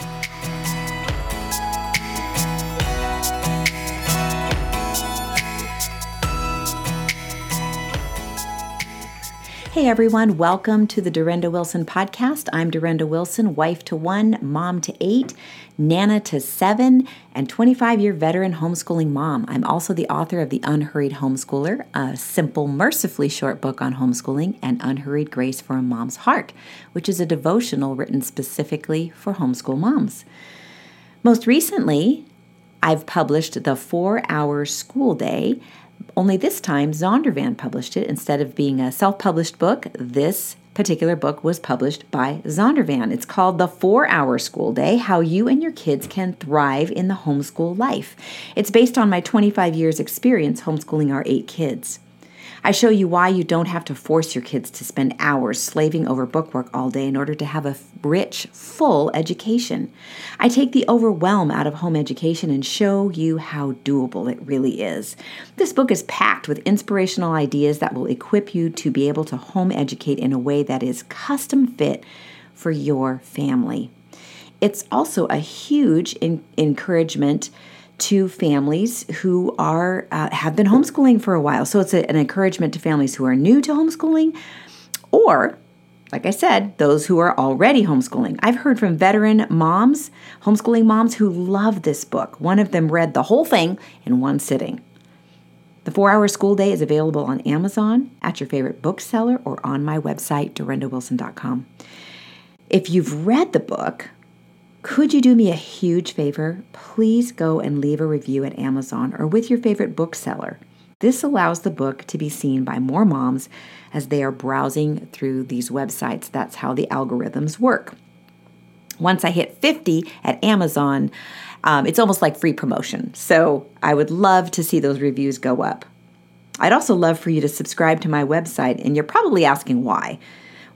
Hey everyone, welcome to the Durenda Wilson podcast. I'm Durenda Wilson, wife to one, mom to eight, nana to seven, and 25 year veteran homeschooling mom. I'm also the author of The Unhurried Homeschooler, a simple, mercifully short book on homeschooling, and Unhurried Grace for a Mom's Heart, which is a devotional written specifically for homeschool moms. Most recently, I've published the four hour school day only this time, Zondervan published it. Instead of being a self published book, this particular book was published by Zondervan. It's called The Four Hour School Day How You and Your Kids Can Thrive in the Homeschool Life. It's based on my 25 years' experience homeschooling our eight kids. I show you why you don't have to force your kids to spend hours slaving over bookwork all day in order to have a rich, full education. I take the overwhelm out of home education and show you how doable it really is. This book is packed with inspirational ideas that will equip you to be able to home educate in a way that is custom fit for your family. It's also a huge in- encouragement to families who are uh, have been homeschooling for a while. So it's a, an encouragement to families who are new to homeschooling or like I said, those who are already homeschooling. I've heard from veteran moms, homeschooling moms who love this book. One of them read the whole thing in one sitting. The four hour school day is available on Amazon, at your favorite bookseller, or on my website, durendawilson.com. If you've read the book, could you do me a huge favor? Please go and leave a review at Amazon or with your favorite bookseller. This allows the book to be seen by more moms as they are browsing through these websites. That's how the algorithms work. Once I hit 50 at Amazon, um, it's almost like free promotion. So I would love to see those reviews go up. I'd also love for you to subscribe to my website, and you're probably asking why.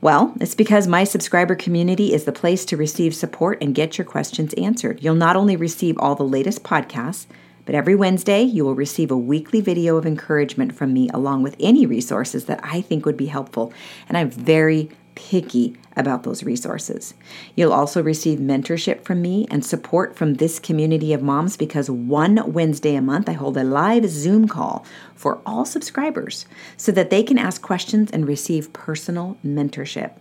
Well, it's because my subscriber community is the place to receive support and get your questions answered. You'll not only receive all the latest podcasts, but every Wednesday you will receive a weekly video of encouragement from me along with any resources that I think would be helpful. And I'm very picky about those resources. You'll also receive mentorship from me and support from this community of moms because one Wednesday a month I hold a live Zoom call for all subscribers so that they can ask questions and receive personal mentorship.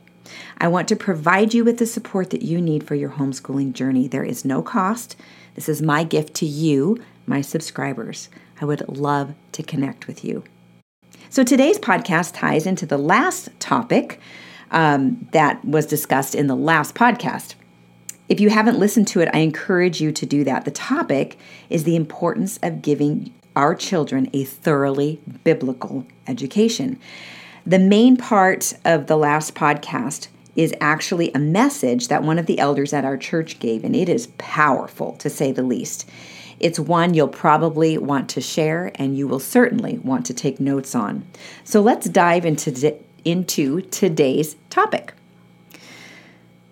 I want to provide you with the support that you need for your homeschooling journey. There is no cost. This is my gift to you, my subscribers. I would love to connect with you. So today's podcast ties into the last topic um, that was discussed in the last podcast. If you haven't listened to it, I encourage you to do that. The topic is the importance of giving our children a thoroughly biblical education. The main part of the last podcast is actually a message that one of the elders at our church gave, and it is powerful to say the least. It's one you'll probably want to share and you will certainly want to take notes on. So let's dive into into today's topic.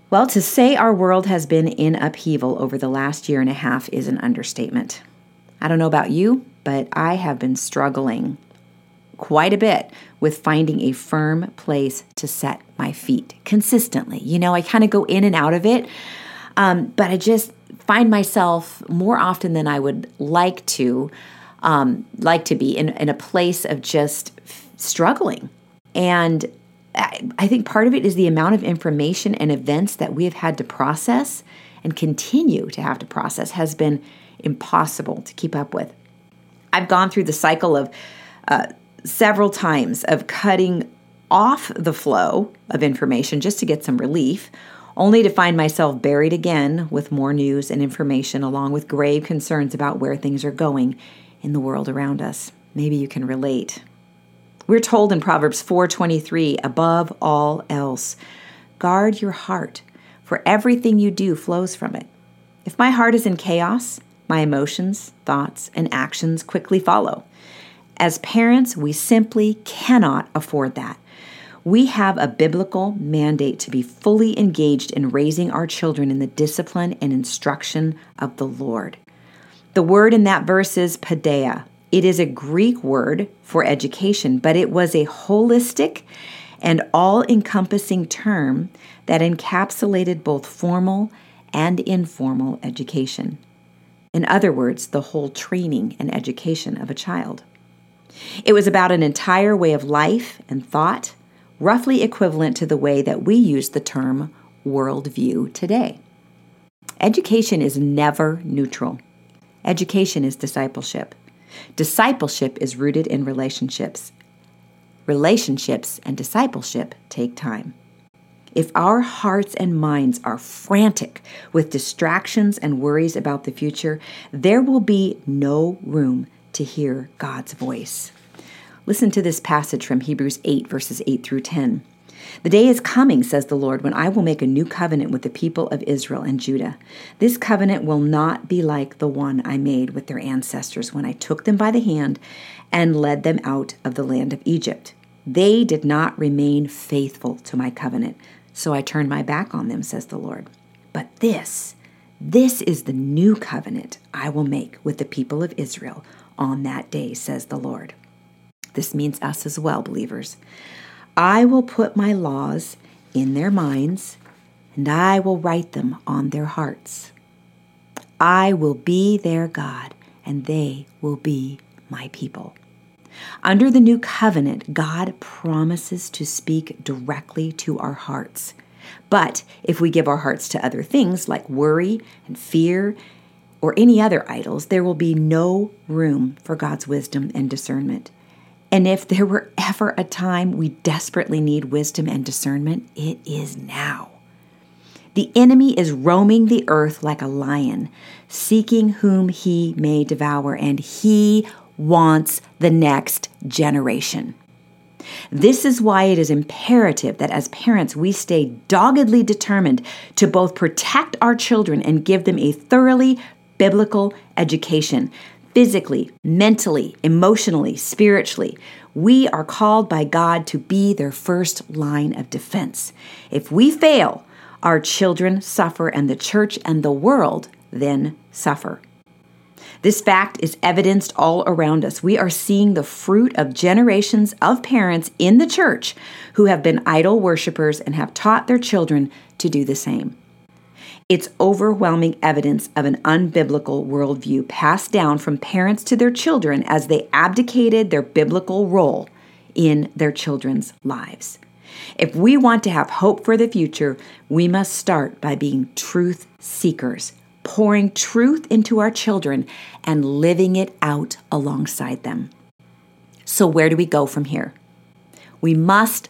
Well, to say our world has been in upheaval over the last year and a half is an understatement. I don't know about you, but I have been struggling quite a bit with finding a firm place to set my feet consistently. You know, I kind of go in and out of it, um, but I just find myself more often than I would like to, um, like to be in, in a place of just struggling and I think part of it is the amount of information and events that we have had to process and continue to have to process has been impossible to keep up with. I've gone through the cycle of uh, several times of cutting off the flow of information just to get some relief, only to find myself buried again with more news and information, along with grave concerns about where things are going in the world around us. Maybe you can relate. We're told in Proverbs 4:23, above all else, guard your heart, for everything you do flows from it. If my heart is in chaos, my emotions, thoughts, and actions quickly follow. As parents, we simply cannot afford that. We have a biblical mandate to be fully engaged in raising our children in the discipline and instruction of the Lord. The word in that verse is paideia, it is a Greek word for education, but it was a holistic and all encompassing term that encapsulated both formal and informal education. In other words, the whole training and education of a child. It was about an entire way of life and thought, roughly equivalent to the way that we use the term worldview today. Education is never neutral. Education is discipleship. Discipleship is rooted in relationships. Relationships and discipleship take time. If our hearts and minds are frantic with distractions and worries about the future, there will be no room to hear God's voice. Listen to this passage from Hebrews 8, verses 8 through 10. The day is coming, says the Lord, when I will make a new covenant with the people of Israel and Judah. This covenant will not be like the one I made with their ancestors when I took them by the hand and led them out of the land of Egypt. They did not remain faithful to my covenant, so I turned my back on them, says the Lord. But this, this is the new covenant I will make with the people of Israel on that day, says the Lord. This means us as well, believers. I will put my laws in their minds, and I will write them on their hearts. I will be their God, and they will be my people. Under the new covenant, God promises to speak directly to our hearts. But if we give our hearts to other things like worry and fear or any other idols, there will be no room for God's wisdom and discernment. And if there were ever a time we desperately need wisdom and discernment, it is now. The enemy is roaming the earth like a lion, seeking whom he may devour, and he wants the next generation. This is why it is imperative that as parents we stay doggedly determined to both protect our children and give them a thoroughly biblical education physically, mentally, emotionally, spiritually. We are called by God to be their first line of defense. If we fail, our children suffer, and the church and the world then suffer. This fact is evidenced all around us. We are seeing the fruit of generations of parents in the church who have been idol worshippers and have taught their children to do the same. It's overwhelming evidence of an unbiblical worldview passed down from parents to their children as they abdicated their biblical role in their children's lives. If we want to have hope for the future, we must start by being truth seekers, pouring truth into our children and living it out alongside them. So, where do we go from here? We must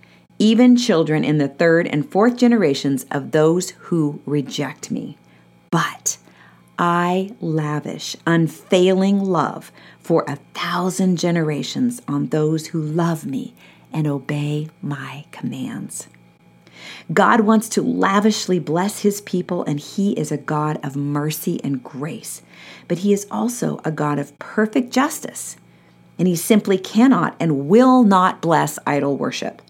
even children in the third and fourth generations of those who reject me. But I lavish unfailing love for a thousand generations on those who love me and obey my commands. God wants to lavishly bless his people, and he is a God of mercy and grace. But he is also a God of perfect justice, and he simply cannot and will not bless idol worship.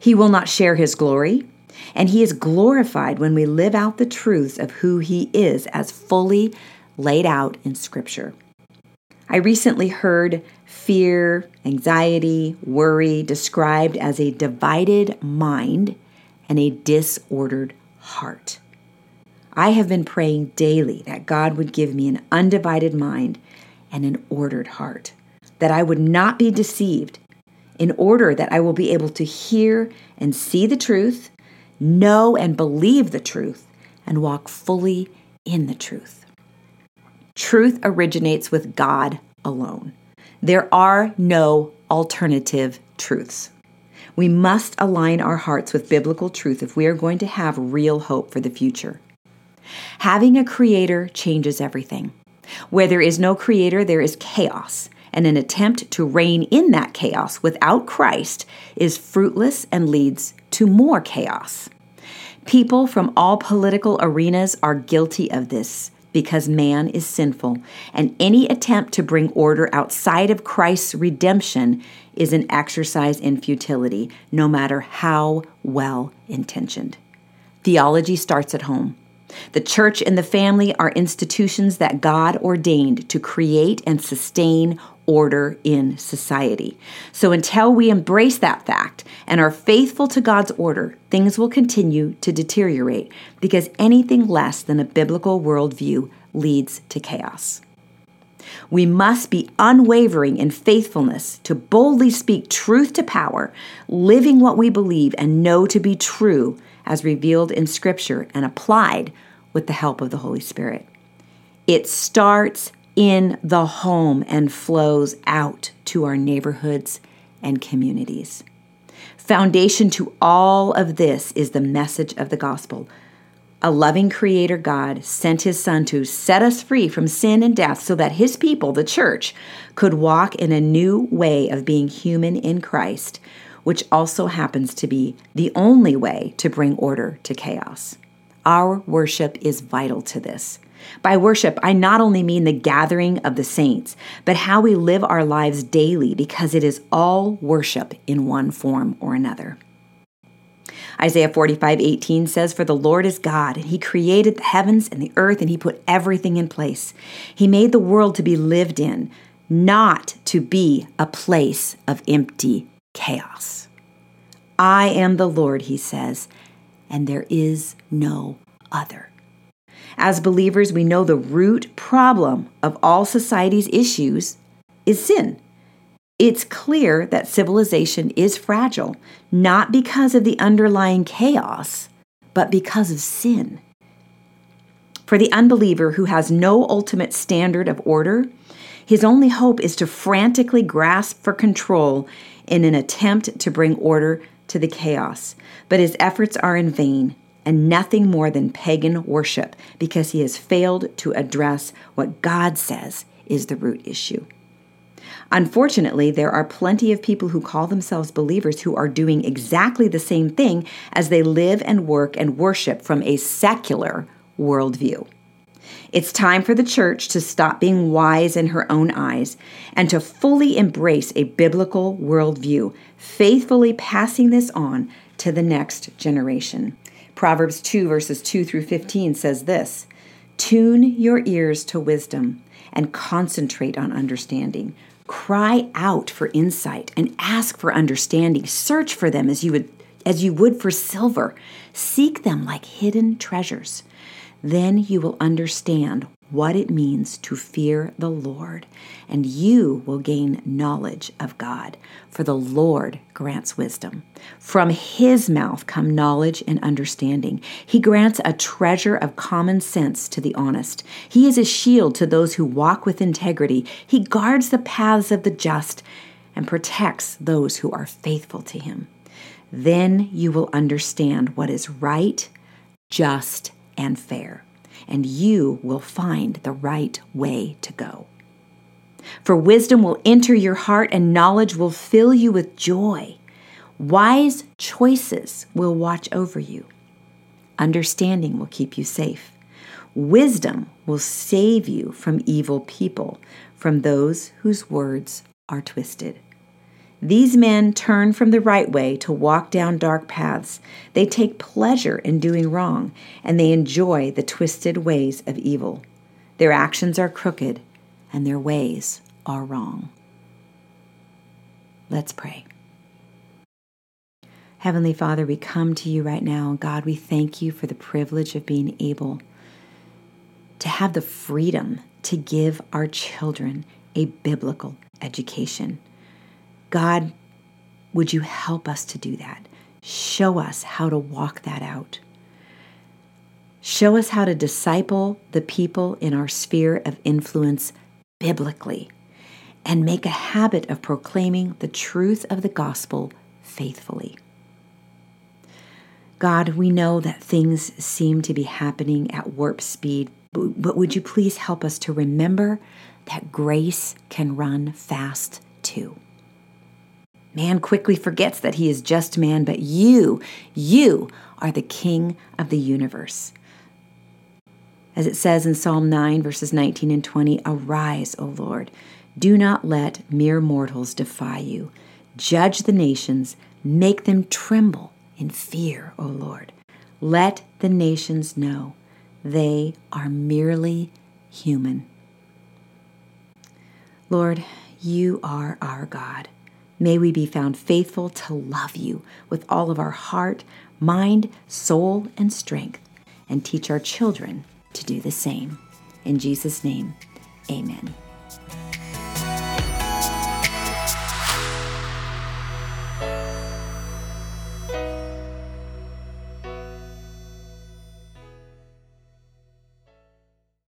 He will not share his glory, and he is glorified when we live out the truths of who he is as fully laid out in Scripture. I recently heard fear, anxiety, worry described as a divided mind and a disordered heart. I have been praying daily that God would give me an undivided mind and an ordered heart, that I would not be deceived in order that I will be able to hear and see the truth, know and believe the truth, and walk fully in the truth. Truth originates with God alone. There are no alternative truths. We must align our hearts with biblical truth if we are going to have real hope for the future. Having a creator changes everything. Where there is no creator, there is chaos and an attempt to rein in that chaos without Christ is fruitless and leads to more chaos. People from all political arenas are guilty of this because man is sinful, and any attempt to bring order outside of Christ's redemption is an exercise in futility, no matter how well intentioned. Theology starts at home. The church and the family are institutions that God ordained to create and sustain order in society. So until we embrace that fact and are faithful to God's order, things will continue to deteriorate because anything less than a biblical worldview leads to chaos. We must be unwavering in faithfulness to boldly speak truth to power, living what we believe and know to be true as revealed in Scripture and applied with the help of the Holy Spirit. It starts in the home and flows out to our neighborhoods and communities. Foundation to all of this is the message of the gospel. A loving creator God sent his son to set us free from sin and death so that his people, the church, could walk in a new way of being human in Christ, which also happens to be the only way to bring order to chaos. Our worship is vital to this. By worship, I not only mean the gathering of the saints, but how we live our lives daily because it is all worship in one form or another. Isaiah 45, 18 says, For the Lord is God, and He created the heavens and the earth, and He put everything in place. He made the world to be lived in, not to be a place of empty chaos. I am the Lord, He says, and there is no other. As believers, we know the root problem of all society's issues is sin. It's clear that civilization is fragile, not because of the underlying chaos, but because of sin. For the unbeliever who has no ultimate standard of order, his only hope is to frantically grasp for control in an attempt to bring order to the chaos. But his efforts are in vain and nothing more than pagan worship because he has failed to address what God says is the root issue. Unfortunately, there are plenty of people who call themselves believers who are doing exactly the same thing as they live and work and worship from a secular worldview. It's time for the church to stop being wise in her own eyes and to fully embrace a biblical worldview, faithfully passing this on to the next generation. Proverbs 2, verses 2 through 15 says this Tune your ears to wisdom and concentrate on understanding. Cry out for insight and ask for understanding. Search for them as you would as you would for silver. Seek them like hidden treasures. Then you will understand what it means to fear the Lord, and you will gain knowledge of God. For the Lord grants wisdom. From his mouth come knowledge and understanding. He grants a treasure of common sense to the honest. He is a shield to those who walk with integrity. He guards the paths of the just and protects those who are faithful to him. Then you will understand what is right, just, and fair and you will find the right way to go. For wisdom will enter your heart, and knowledge will fill you with joy. Wise choices will watch over you. Understanding will keep you safe. Wisdom will save you from evil people, from those whose words are twisted. These men turn from the right way to walk down dark paths. They take pleasure in doing wrong, and they enjoy the twisted ways of evil. Their actions are crooked, and their ways are wrong. Let's pray. Heavenly Father, we come to you right now, God, we thank you for the privilege of being able to have the freedom to give our children a biblical education. God, would you help us to do that? Show us how to walk that out. Show us how to disciple the people in our sphere of influence biblically and make a habit of proclaiming the truth of the gospel faithfully. God, we know that things seem to be happening at warp speed, but would you please help us to remember that grace can run fast too? Man quickly forgets that he is just man, but you, you are the king of the universe. As it says in Psalm 9, verses 19 and 20 Arise, O Lord. Do not let mere mortals defy you. Judge the nations, make them tremble in fear, O Lord. Let the nations know they are merely human. Lord, you are our God. May we be found faithful to love you with all of our heart, mind, soul, and strength, and teach our children to do the same. In Jesus' name, amen.